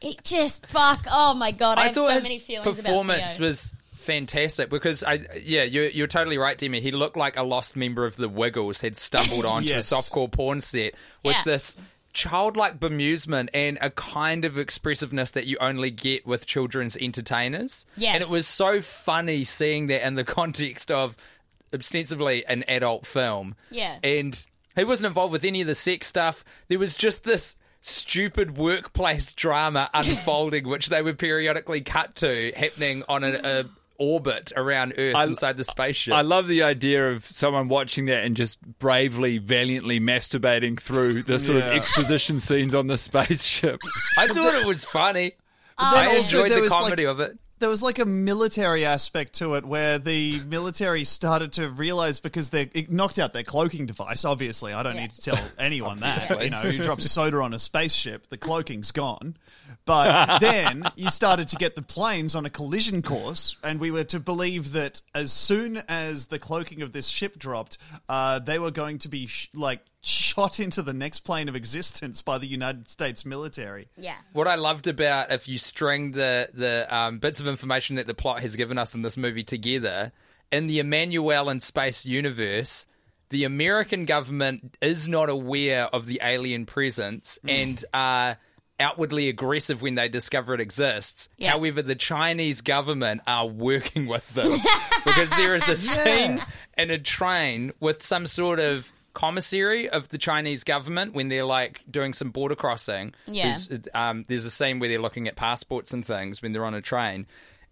It just fuck. Oh my god! I, have so his many feelings performance about Theo. was fantastic because I yeah you're, you're totally right Demi he looked like a lost member of the Wiggles had stumbled onto Yes. a softcore porn set with Yeah. this childlike bemusement and a kind of expressiveness that you only get with children's entertainers Yes. and it was so funny seeing that in the context of ostensibly an adult film Yeah. and he wasn't involved with any of the sex stuff. There was just this stupid workplace drama unfolding, which they would periodically cut to happening on an a orbit around Earth I- inside the spaceship. I love the idea of someone watching that and just bravely, valiantly masturbating through the sort of exposition scenes on the spaceship. I thought it was funny. then I enjoyed there the was, like, comedy of it. There was like a military aspect to it where the military started to realize because they it knocked out their cloaking device. Obviously, I don't need to tell anyone that. You know, you drop soda on a spaceship, the cloaking's gone. But then you started to get the planes on a collision course, and we were to believe that as soon as the cloaking of this ship dropped, uh, they were going to be sh- like shot into the next plane of existence by the United States military. yeah. What I loved about if you string the the um, bits of information that the plot has given us in this movie together in the Emmanuelle and space universe, the American government is not aware of the alien presence and are outwardly aggressive when they discover it exists. Yeah. However, the Chinese government are working with them because there is a scene in a train with some sort of commissary of the Chinese government when they're like doing some border crossing. Yeah. There's, um, there's a scene where they're looking at passports and things when they're on a train.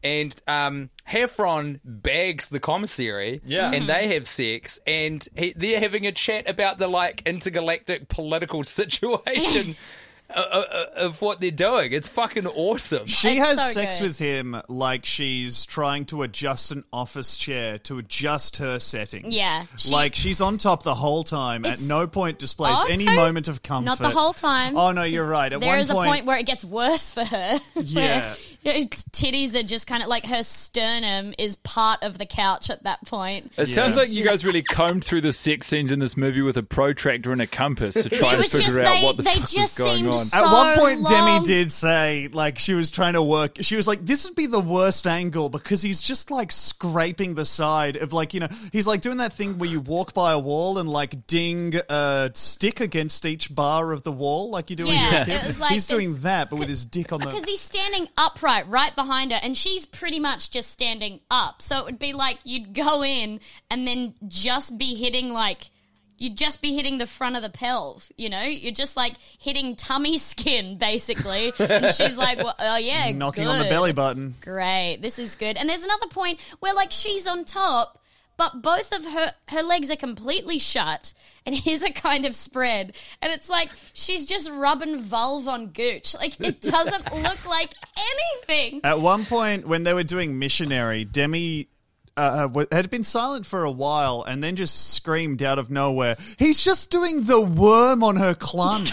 And um, Heffron bags the commissary, Yeah. and they have sex, and he, they're having a chat about the like intergalactic political situation of what they're doing. It's fucking awesome. She It's has so sex good. with him like she's trying to adjust an office chair to adjust her settings. Yeah, she- like she's on top the whole time. At It's- no point displays Oh, any no. moment of comfort. Not the whole time. Oh no, you're right. At There one is point, a point where it gets worse for her. Yeah. Where, you know, titties are just kind of like her sternum is part of the couch at that point. It Yeah. sounds like you guys really combed through the sex scenes in this movie with a protractor and a compass to try It and figure just out they, what the they fuck just was going on. so At one point, long. Demi did say, like, she was trying to work. She was like, this would be the worst angle because he's just like scraping the side of, like, you know, he's like doing that thing where you walk by a wall and, like, ding a stick against each bar of the wall, like you do when Yeah, you're a kid. it was like he's doing that, but with his dick on the. Because he's standing upright right behind her, and she's pretty much just standing up. So it would be like you'd go in and then just be hitting like. You'd just be hitting the front of the pelv, you know? You're just like hitting tummy skin, basically. And she's like, well, oh, yeah. knocking on the belly button. Great. This is good. And there's another point where like she's on top, but both of her her legs are completely shut and his a kind of spread. And it's like she's just rubbing vulve on gooch. Like it doesn't look like anything. At one point, when they were doing missionary, Demi uh, w- had been silent for a while and then just screamed out of nowhere, "He's just doing the worm on her clunge."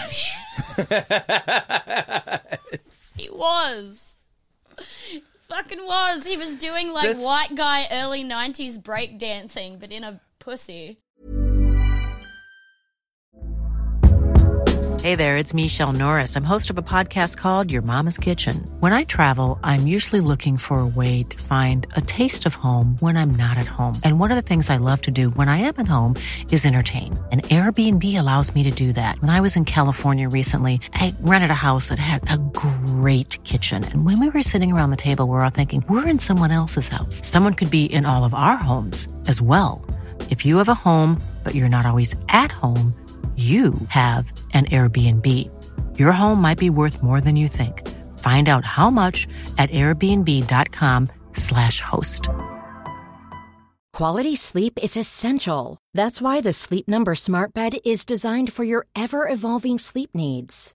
He was. Fucking was. He was doing like This- white guy early 90s break dancing, but in a pussy. Hey there, it's Michele Norris. I'm host of a podcast called Your Mama's Kitchen. When I travel, I'm usually looking for a way to find a taste of home when I'm not at home. And one of the things I love to do when I am at home is entertain. And Airbnb allows me to do that. When I was in California recently, I rented a house that had a great kitchen. And when we were sitting around the table, we were all thinking, we're in someone else's house. Someone could be in all of our homes as well. If you have a home, but you're not always at home, you have an Airbnb. Your home might be worth more than you think. Find out how much at airbnb.com/slash host. Quality sleep is essential. That's why the Sleep Number Smart Bed is designed for your ever evolving sleep needs.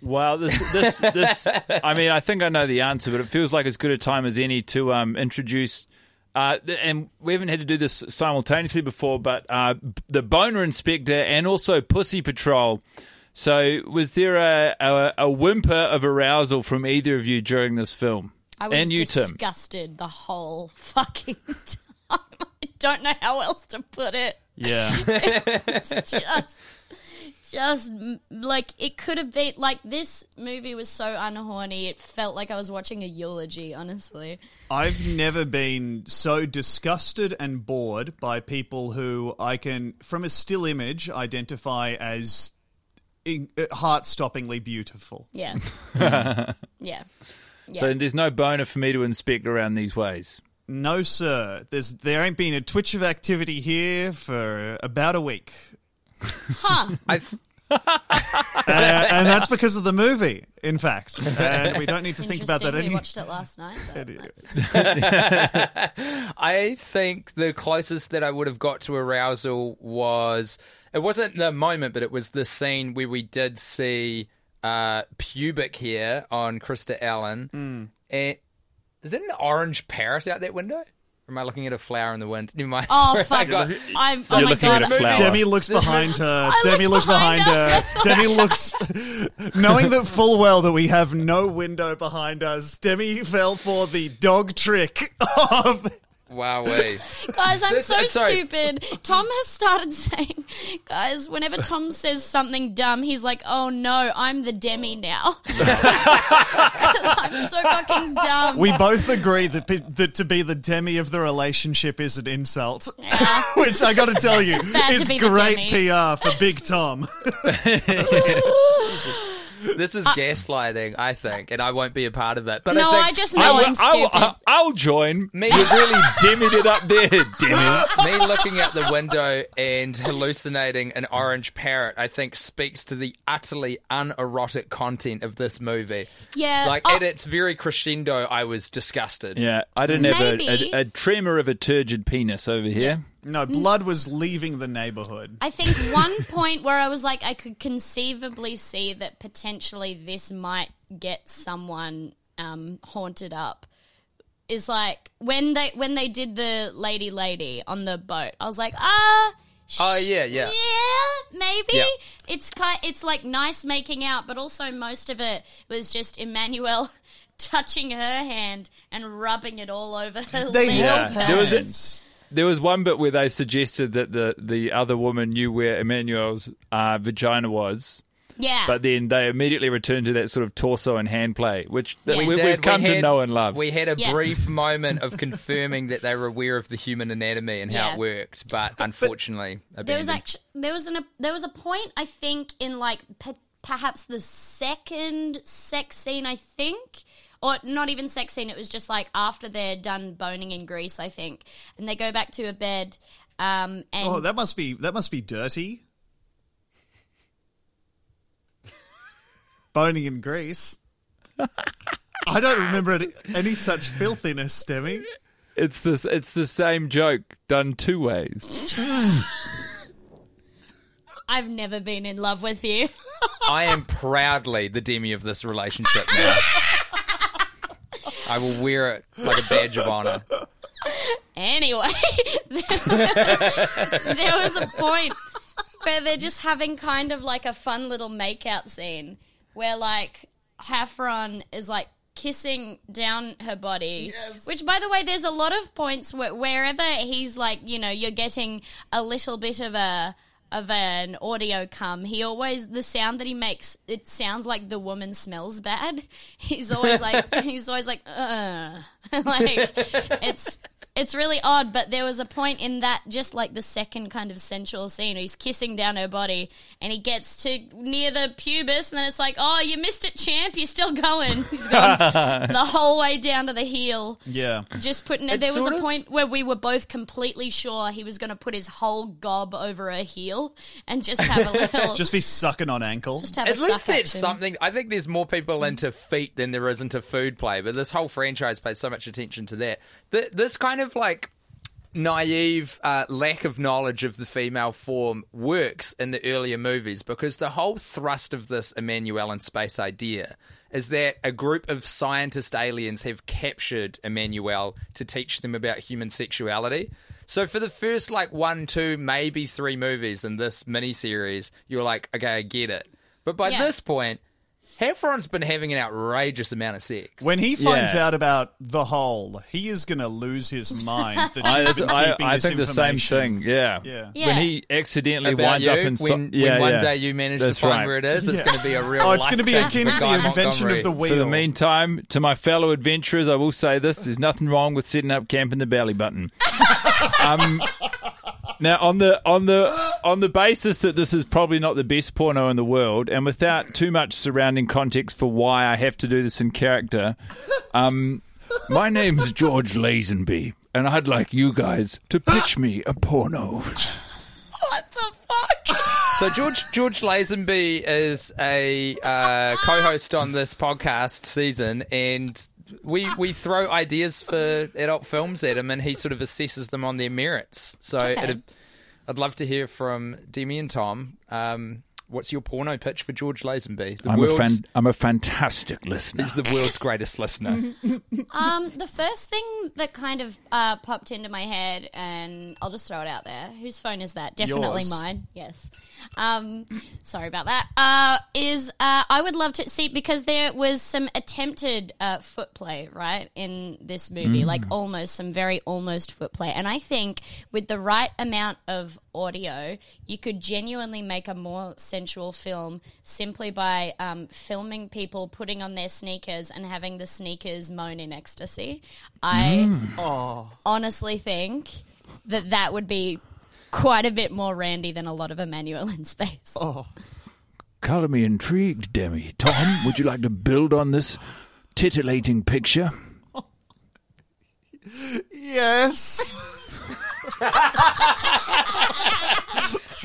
Wow, this, this, this. I mean, I think I know the answer, but it feels like as good a time as any to um, introduce. Uh, and we haven't had to do this simultaneously before, but uh, the Boner Inspector and also Pussy Patrol. So, was there a, a, a whimper of arousal from either of you during this film? I was and you, Tim. disgusted the whole fucking time. I don't know how else to put it. Yeah. It's just, just like it could have been like this movie was so unhorny. It felt like I was watching a eulogy. Honestly, I've never been so disgusted and bored by people who I can, from a still image, identify as in, uh, heart-stoppingly beautiful. yeah, yeah. yeah. So, there's no boner for me to inspect around these ways. No, sir. There's there ain't been a twitch of activity here for about a week, huh? I, and, and that's because of the movie. In fact, and we don't need to think about that anymore. We watched it last night. but I think the closest that I would have got to arousal was it wasn't the moment, but it was the scene where we did see uh, pubic hair on Krista Allen. And is it an orange parrot out that window? Or am I looking at a flower in the wind? Never mind. Oh Sorry, I got- I'm. You're oh my looking at god! a flower. Demi looks behind her. Demi looks behind behind her. Demi looks, knowing that full well that we have no window behind us. Demi fell for the dog trick of. Wow. Guys, I'm This- so uh, sorry. stupid. Tom has started saying, guys, whenever Tom says something dumb, he's like, oh no, I'm the Demi now. Because I'm so fucking dumb. We both agree that pe- that to be the Demi of the relationship is an insult, Yeah. which I got to tell you bad to is be the great Demi. PR for Big Tom. This is uh, gaslighting, I think, and I won't be a part of that. But no, I, think I just know I'm stupid. I'll, I'll join. Me- You've really dimmied it up there, Demi. me looking out the window and hallucinating an orange parrot, I think, speaks to the utterly unerotic content of this movie. yeah. Like oh, at its very crescendo, I was disgusted. Yeah, I didn't have a, a, a tremor of a turgid penis over here. No, blood was leaving the neighborhood. I think one point where I was like, I could conceivably see that potentially this might get someone um, haunted up. Is like when they when they did the lady lady on the boat. I was like, ah. Oh, sh- yeah, yeah. yeah, maybe Yeah. it's kind. It's like nice making out, but also most of it was just Emmanuelle touching her hand and rubbing it all over her. They held There was hands. There was one bit where they suggested that the, the other woman knew where Emmanuelle's uh, vagina was, Yeah. But then they immediately returned to that sort of torso and hand play, which Yeah. we, We we've come we to know and love. We had a Yeah. brief moment of confirming that they were aware of the human anatomy and how it worked, but unfortunately, there was actually there was an there was a point I think in like pe- perhaps the second sex scene I think or not even sex scene it was just like after they're done boning in Greece I think and they go back to a bed um and Oh, that must be that must be dirty. Boning in Greece. I don't remember any, any such filthiness, Demi. it's this. It's the same joke done two ways. I've never been in love with you I am proudly the demi of this relationship now. I will wear it like a badge of honor. Anyway, there was a point where they're just having kind of like a fun little makeout scene where like Hafron is like kissing down her body. Which, by the way, there's a lot of points where wherever he's like, you know, you're getting a little bit of a of an audio come he always the sound that he makes it sounds like the woman smells bad. He's always like he's always like uh. Like it's it's really odd, but there was a point in that just like the second kind of sensual scene he's kissing down her body and he gets to near the pubis and then it's like, oh, you missed it, champ. You're still going. He's gone the whole way down to the heel. Yeah. Just putting it. There was sort a of- point where we were both completely sure he was going to put his whole gob over her heel and just have a little. Just be sucking on ankle. just have At a least suck that's action. something. I think there's more people into feet than there is into food play, but this whole franchise pays so much attention to that. Th- This kind of like naive uh, lack of knowledge of the female form works in the earlier movies because the whole thrust of this Emmanuelle in space idea is that a group of scientist aliens have captured Emmanuelle to teach them about human sexuality. So for the first like one, two, maybe three movies in this miniseries, you're like, okay, I get it. But by Yeah. this point, Heffron's been having an outrageous amount of sex. When he finds Yeah. out about the hole, he is going to lose his mind. That I, she's been I, keeping I this think the same information. thing. Yeah. Yeah. Yeah. When he accidentally about winds you, up in when, yeah, when one yeah. day you manage That's to find right. where it is, it's Yeah. going to be a real. Oh, it's going to be life akin change to the invention of the wheel. For the meantime, to my fellow adventurers, I will say this: there's nothing wrong with setting up camp in the belly button. um, now, on the on the on the basis that this is probably not the best porno in the world, and without too much surrounding context for why I have to do this in character, um, my name's George Lazenby, and I'd like you guys to pitch me a porno. What the fuck? So George George Lazenby is a uh, co-host on this podcast season, and we we throw ideas for adult films at him, and he sort of assesses them on their merits. So Okay. I'd love to hear from Demi and Tom. Um, what's your porno pitch for George Lazenby? The I'm a fan- I'm a fantastic listener. He's the world's greatest listener. Um, the first thing that kind of uh, popped into my head, and I'll just throw it out there. Whose phone is that? Definitely Yours. mine. Yes. Um, sorry about that. Uh, is uh, I would love to see because there was some attempted uh, foot play right in this movie, like almost some very almost foot play, and I think with the right amount of audio, you could genuinely make a more sensual film simply by um, filming people putting on their sneakers and having the sneakers moan in ecstasy. I honestly think that that would be quite a bit more randy than a lot of Emmanuelle in space. Color me intrigued, Demi. Tom, would you like to build on this titillating picture? Yes.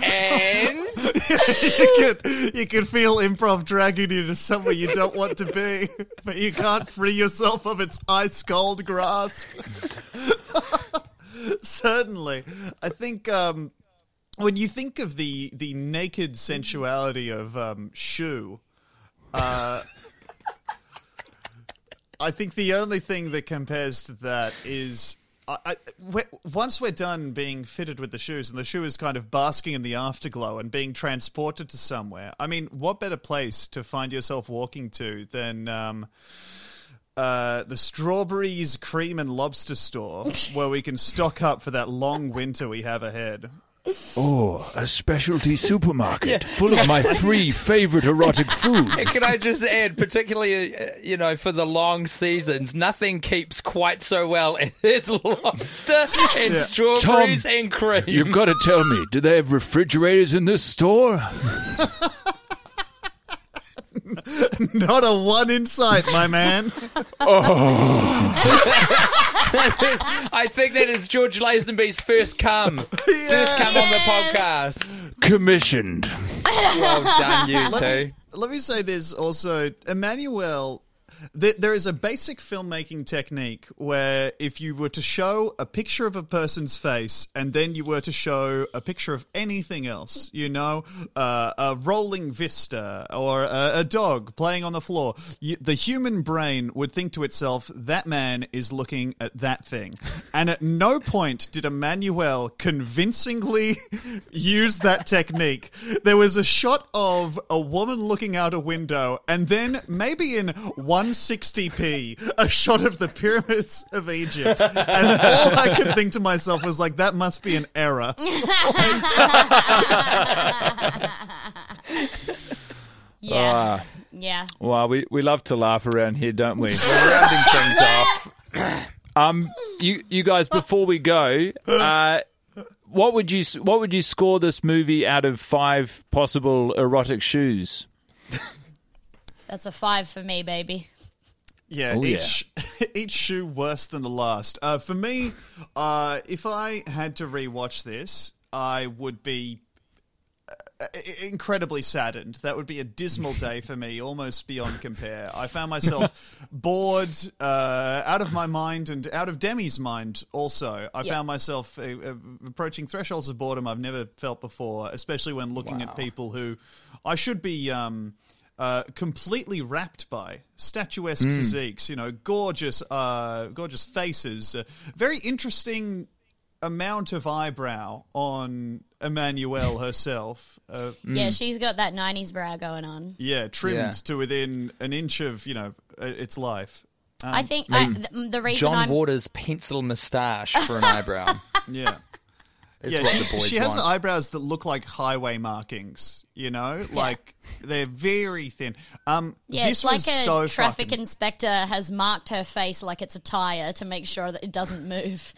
And you can you can feel improv dragging you to somewhere you don't want to be, but you can't free yourself of its ice cold grasp. Certainly, I think um, when you think of the the naked sensuality of um, Shu, uh, I think the only thing that compares to that is. I, I, we- once we're done being fitted with the shoes and the shoe is kind of basking in the afterglow and being transported to somewhere, I mean, what better place to find yourself walking to than um, uh, the Strawberries Cream and Lobster Store, where we can stock up for that long winter we have ahead? Oh, a specialty supermarket full of my three favorite erotic foods. Can I just add, particularly, uh, you know, for the long seasons, nothing keeps quite so well as lobster and strawberries Tom, and cream. You've got to tell me, do they have refrigerators in this store? Not a one in sight, my man. Oh I think that is George Lazenby's first come. First come on the podcast. Commissioned. Well done, you two. Let me say there's also Emmanuelle. There, is a basic filmmaking technique where if you were to show a picture of a person's face and then you were to show a picture of anything else, you know, uh, a rolling vista or a, a dog playing on the floor, you, the human brain would think to itself, that man is looking at that thing. And at no point did Emmanuelle convincingly use that technique. There was a shot of a woman looking out a window, and then maybe in 160p, a shot of the pyramids of Egypt. And all I could think to myself was like, that must be an error. Yeah. yeah. Well, we, we love to laugh around here, don't we? Rounding things off. Um, you you guys, before we go, uh, what would you what would you score this movie out of five possible erotic shoes? That's a five for me, baby. Yeah, Oh, each each shoe worse than the last. Uh, for me, uh, if I had to rewatch this, I would be uh, incredibly saddened. That would be a dismal day for me, almost beyond compare. I found myself bored, uh, out of my mind, and out of Demi's mind. Also, I Yeah. found myself uh, uh, approaching thresholds of boredom I've never felt before, especially when looking at people who I should be. Um, uh, completely wrapped by statuesque physiques, you know, gorgeous, uh, gorgeous faces, uh, very interesting amount of eyebrow on Emmanuelle herself. Uh, Yeah, she's got that 90s brow going on. yeah, trimmed Yeah. to within an inch of you know uh, its life. Um, I think I, the, the reason John I'm. Waters' pencil moustache for an eyebrow. Yeah. It's yeah, what she, the boys she has want. eyebrows that look like highway markings. You know, like they're very thin. Um, Yeah, this it's like was a so traffic fucking- inspector has marked her face like it's a tire to make sure that it doesn't move.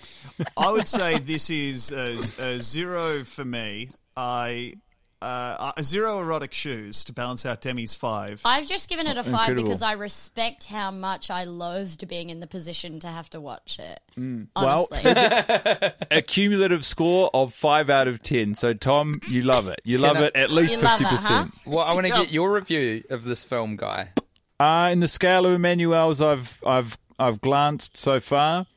I would say this is a, a zero for me. I uh, a zero erotic shoes to balance out Demi's five. I've just given it a five Incredible. because I respect how much I loathed being in the position to have to watch it. Mm. Well, A cumulative score of five out of ten. So, Tom, you love it. You love I- it at least fifty it, huh? percent. Well, I want to get your review of this film, guy. Uh, in the scale of Emmanuelle's, I've I've I've glanced so far.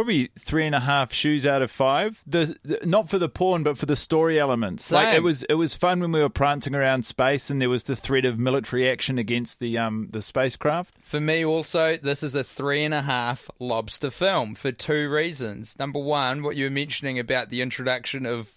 Probably three and a half shoes out of five. The, the not for the porn, but for the story elements. Like it was, it was fun when we were prancing around space, and there was the threat of military action against the um the spacecraft. For me, also, this is a three and a half lobster film for two reasons. Number one, what you were mentioning about the introduction of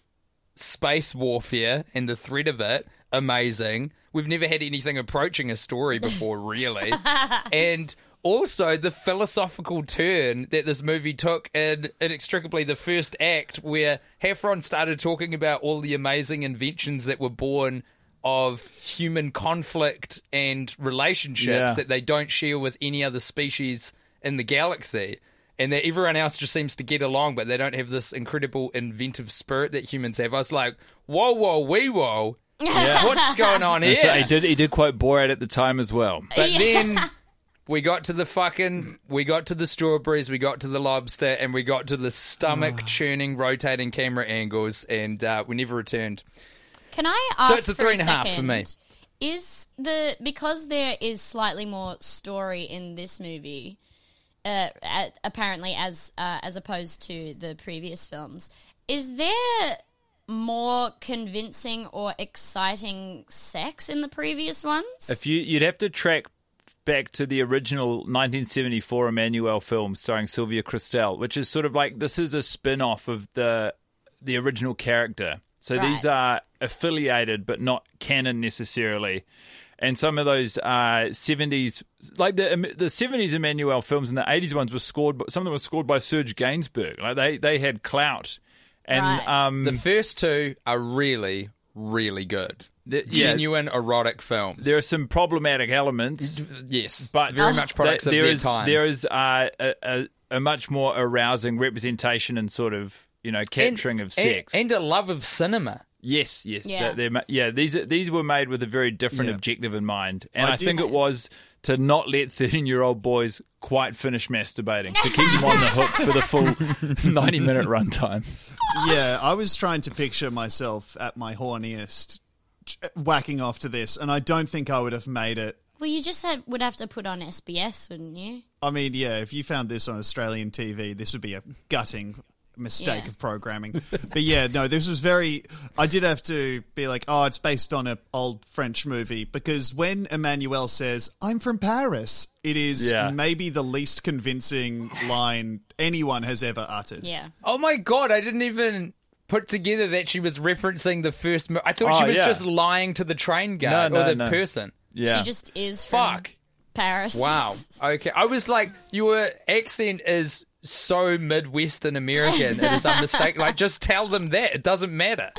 space warfare and the threat of it, amazing. We've never had anything approaching a story before, really. and also the philosophical turn that this movie took in inextricably the first act, where Heffron started talking about all the amazing inventions that were born of human conflict and relationships Yeah. that they don't share with any other species in the galaxy. And that everyone else just seems to get along, but they don't have this incredible inventive spirit that humans have. I was like, whoa, whoa, wee, whoa. What's going on here? So he did he did quote Borat at the time as well. But then we got to the fucking, we got to the strawberries, we got to the lobster, and we got to the stomach churning, rotating camera angles, and uh, we never returned. Can I ask So it's a for three and a half for me. Is the because there is slightly more story in this movie, uh, at, apparently as uh, as opposed to the previous films, is there more convincing or exciting sex in the previous ones? If you you'd have to track back to the original 1974 Emmanuelle film starring Sylvia Kristel, which is sort of like this is a spin-off of the the original character. So Right. these are affiliated but not canon necessarily. And some of those uh, 70s, like the the 70s Emmanuelle films and the 80s ones were scored, but some of them were scored by Serge Gainsbourg. Like they, they had clout And Right. um, The first two are really, really good. The- yeah. Genuine erotic films. there are some problematic elements, yes, but very much products th- of there their is- time. There is uh, a, a, a much more arousing representation and sort of you know capturing of sex. and, and a love of cinema. Yes, yes, Yeah. That yeah. These these were made with a very different Yeah. objective in mind, and I I, did- think it was to not let thirteen-year-old boys quite finish masturbating to keep them on the hook for the full ninety-minute runtime. yeah, I was trying to picture myself at my horniest ch- whacking off to this, and I don't think I would have made it. Well, you just had, would have to put on SBS, wouldn't you? I mean, yeah, if you found this on Australian TV, this would be a gutting mistake Yeah. of programming. but yeah, no, this was very. I did have to be like, oh, it's based on an old French movie because when Emmanuelle says, "I'm from Paris," it is Yeah. maybe the least convincing line anyone has ever uttered. Yeah. Oh my god! I didn't even put together that she was referencing the first. Mo- I thought Oh, she was yeah. just lying to the train guard No, or no, the no. person. Yeah, She just is from Fuck. Paris. Wow. Okay. I was like, your accent is so Midwestern American. It is unmistakable. Like, just tell them that. It doesn't matter.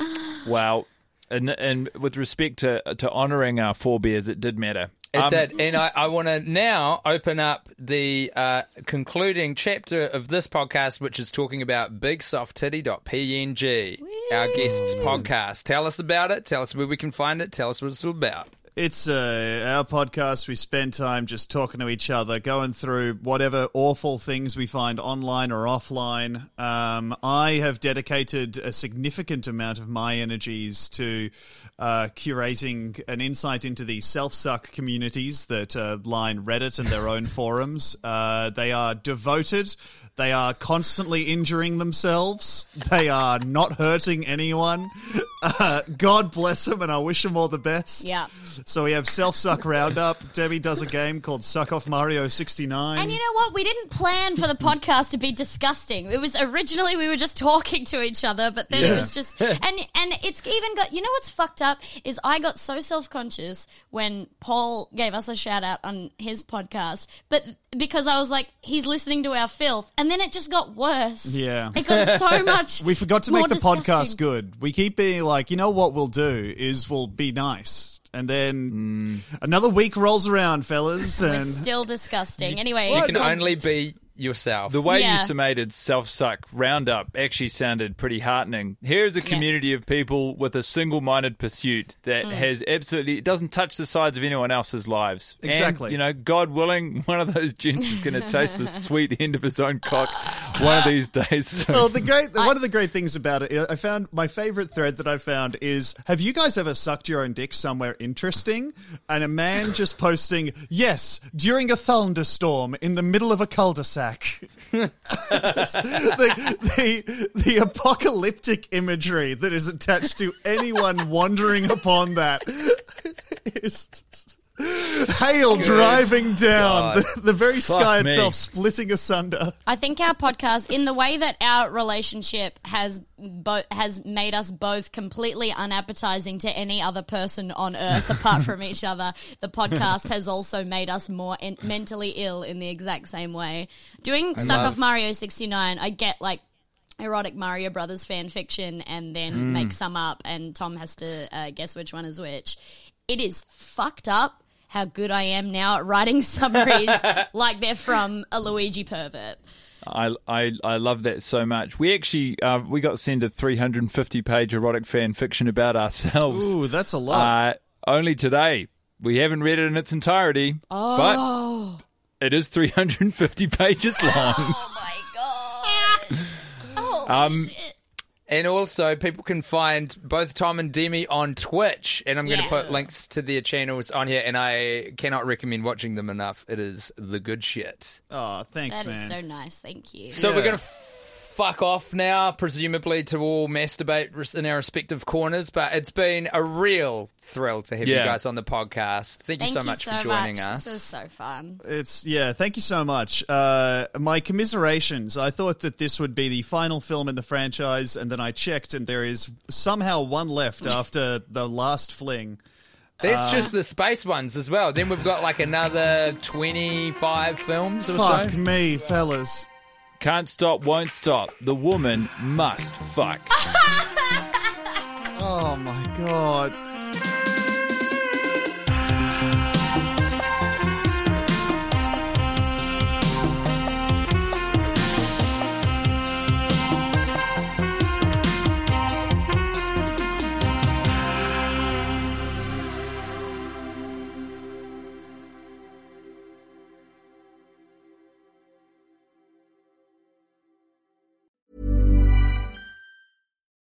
wow. And and with respect to to honouring our forebears, it did matter. It Um, did. And I, I want to now open up the uh, concluding chapter of this podcast, which is talking about bigsofttitty.png, our guest's podcast. Tell us about it. Tell us where we can find it. Tell us what it's all about. It's uh, our podcast. We spend time just talking to each other, going through whatever awful things we find online or offline. Um, I have dedicated a significant amount of my energies to uh, curating an insight into the self suck communities that uh, line Reddit and their own forums. Uh, they are devoted. They are constantly injuring themselves. They are not hurting anyone. Uh, God bless them, and I wish them all the best. Yeah. So we have Self Suck Roundup. Debbie does a game called Suck Off Mario 69. And you know what? We didn't plan for the podcast to be disgusting. It was originally we were just talking to each other, but then it Yeah. was just and and it's even got you know what's fucked up is I got so self conscious when Paul gave us a shout out on his podcast, but because I was like he's listening to our filth, and then it just got worse. Yeah. it got so much. we forgot to more make the podcast good. We keep being like, you know what we'll do is we'll be nice. And then mm. another week rolls around, fellas. We're still disgusting. Anyway, You can only be yourself. The way Yeah. you summated self suck roundup actually sounded pretty heartening. Here's a community of people with a single minded pursuit that Mm. has absolutely, it doesn't touch the sides of anyone else's lives. And, Exactly. you know, God willing, one of those gents is going to taste the sweet end of his own cock one of these days. So- well, the great one of the great things about it, I found my favorite thread that I found is: Have you guys ever sucked your own dick somewhere interesting? And a man just posting, "Yes, during a thunderstorm in the middle of a cul-de-sac." Just the, the the apocalyptic imagery that is attached to anyone wandering upon that is. Hail driving down, the, the very sky me. itself splitting asunder. I think our podcast, in the way that our relationship has bo- has made us both completely unappetizing to any other person on earth apart from each other, the podcast has also made us more en- mentally ill in the exact same way. Doing Suck love- Off Mario 69, I get like erotic Mario Brothers fan fiction and then Mm. make some up, and Tom has to uh, guess which one is which. It is fucked up how good I am now at writing summaries like they're from a Luigi pervert. I, I I love that so much. We actually uh, we got sent a 350 page erotic fan fiction about ourselves. Ooh, that's a lot. Uh, only today. We haven't read it in its entirety, Oh. but it is 350 pages long. Oh my god. oh Um, shit. And also, people can find both Tom and Demi on Twitch, and I'm going to put links to their channels on here. And I cannot recommend watching them enough. It is the good shit. Oh, thanks, That man. is so nice. Thank you. So Yeah. we're going to fuck off now, presumably to all masturbate in our respective corners. But it's been a real thrill to have Yeah. you guys on the podcast. Thank, Thank you so much for joining much. us. This is so fun. It's yeah. Thank you so much. Uh, my commiserations. I thought that this would be the final film in the franchise, and then I checked, and there is somehow one left after the last fling. That's just the space ones as well. Then we've got like another 25 films or Fuck so me, fellas. Can't stop, won't stop. The woman must fuck. Oh my god.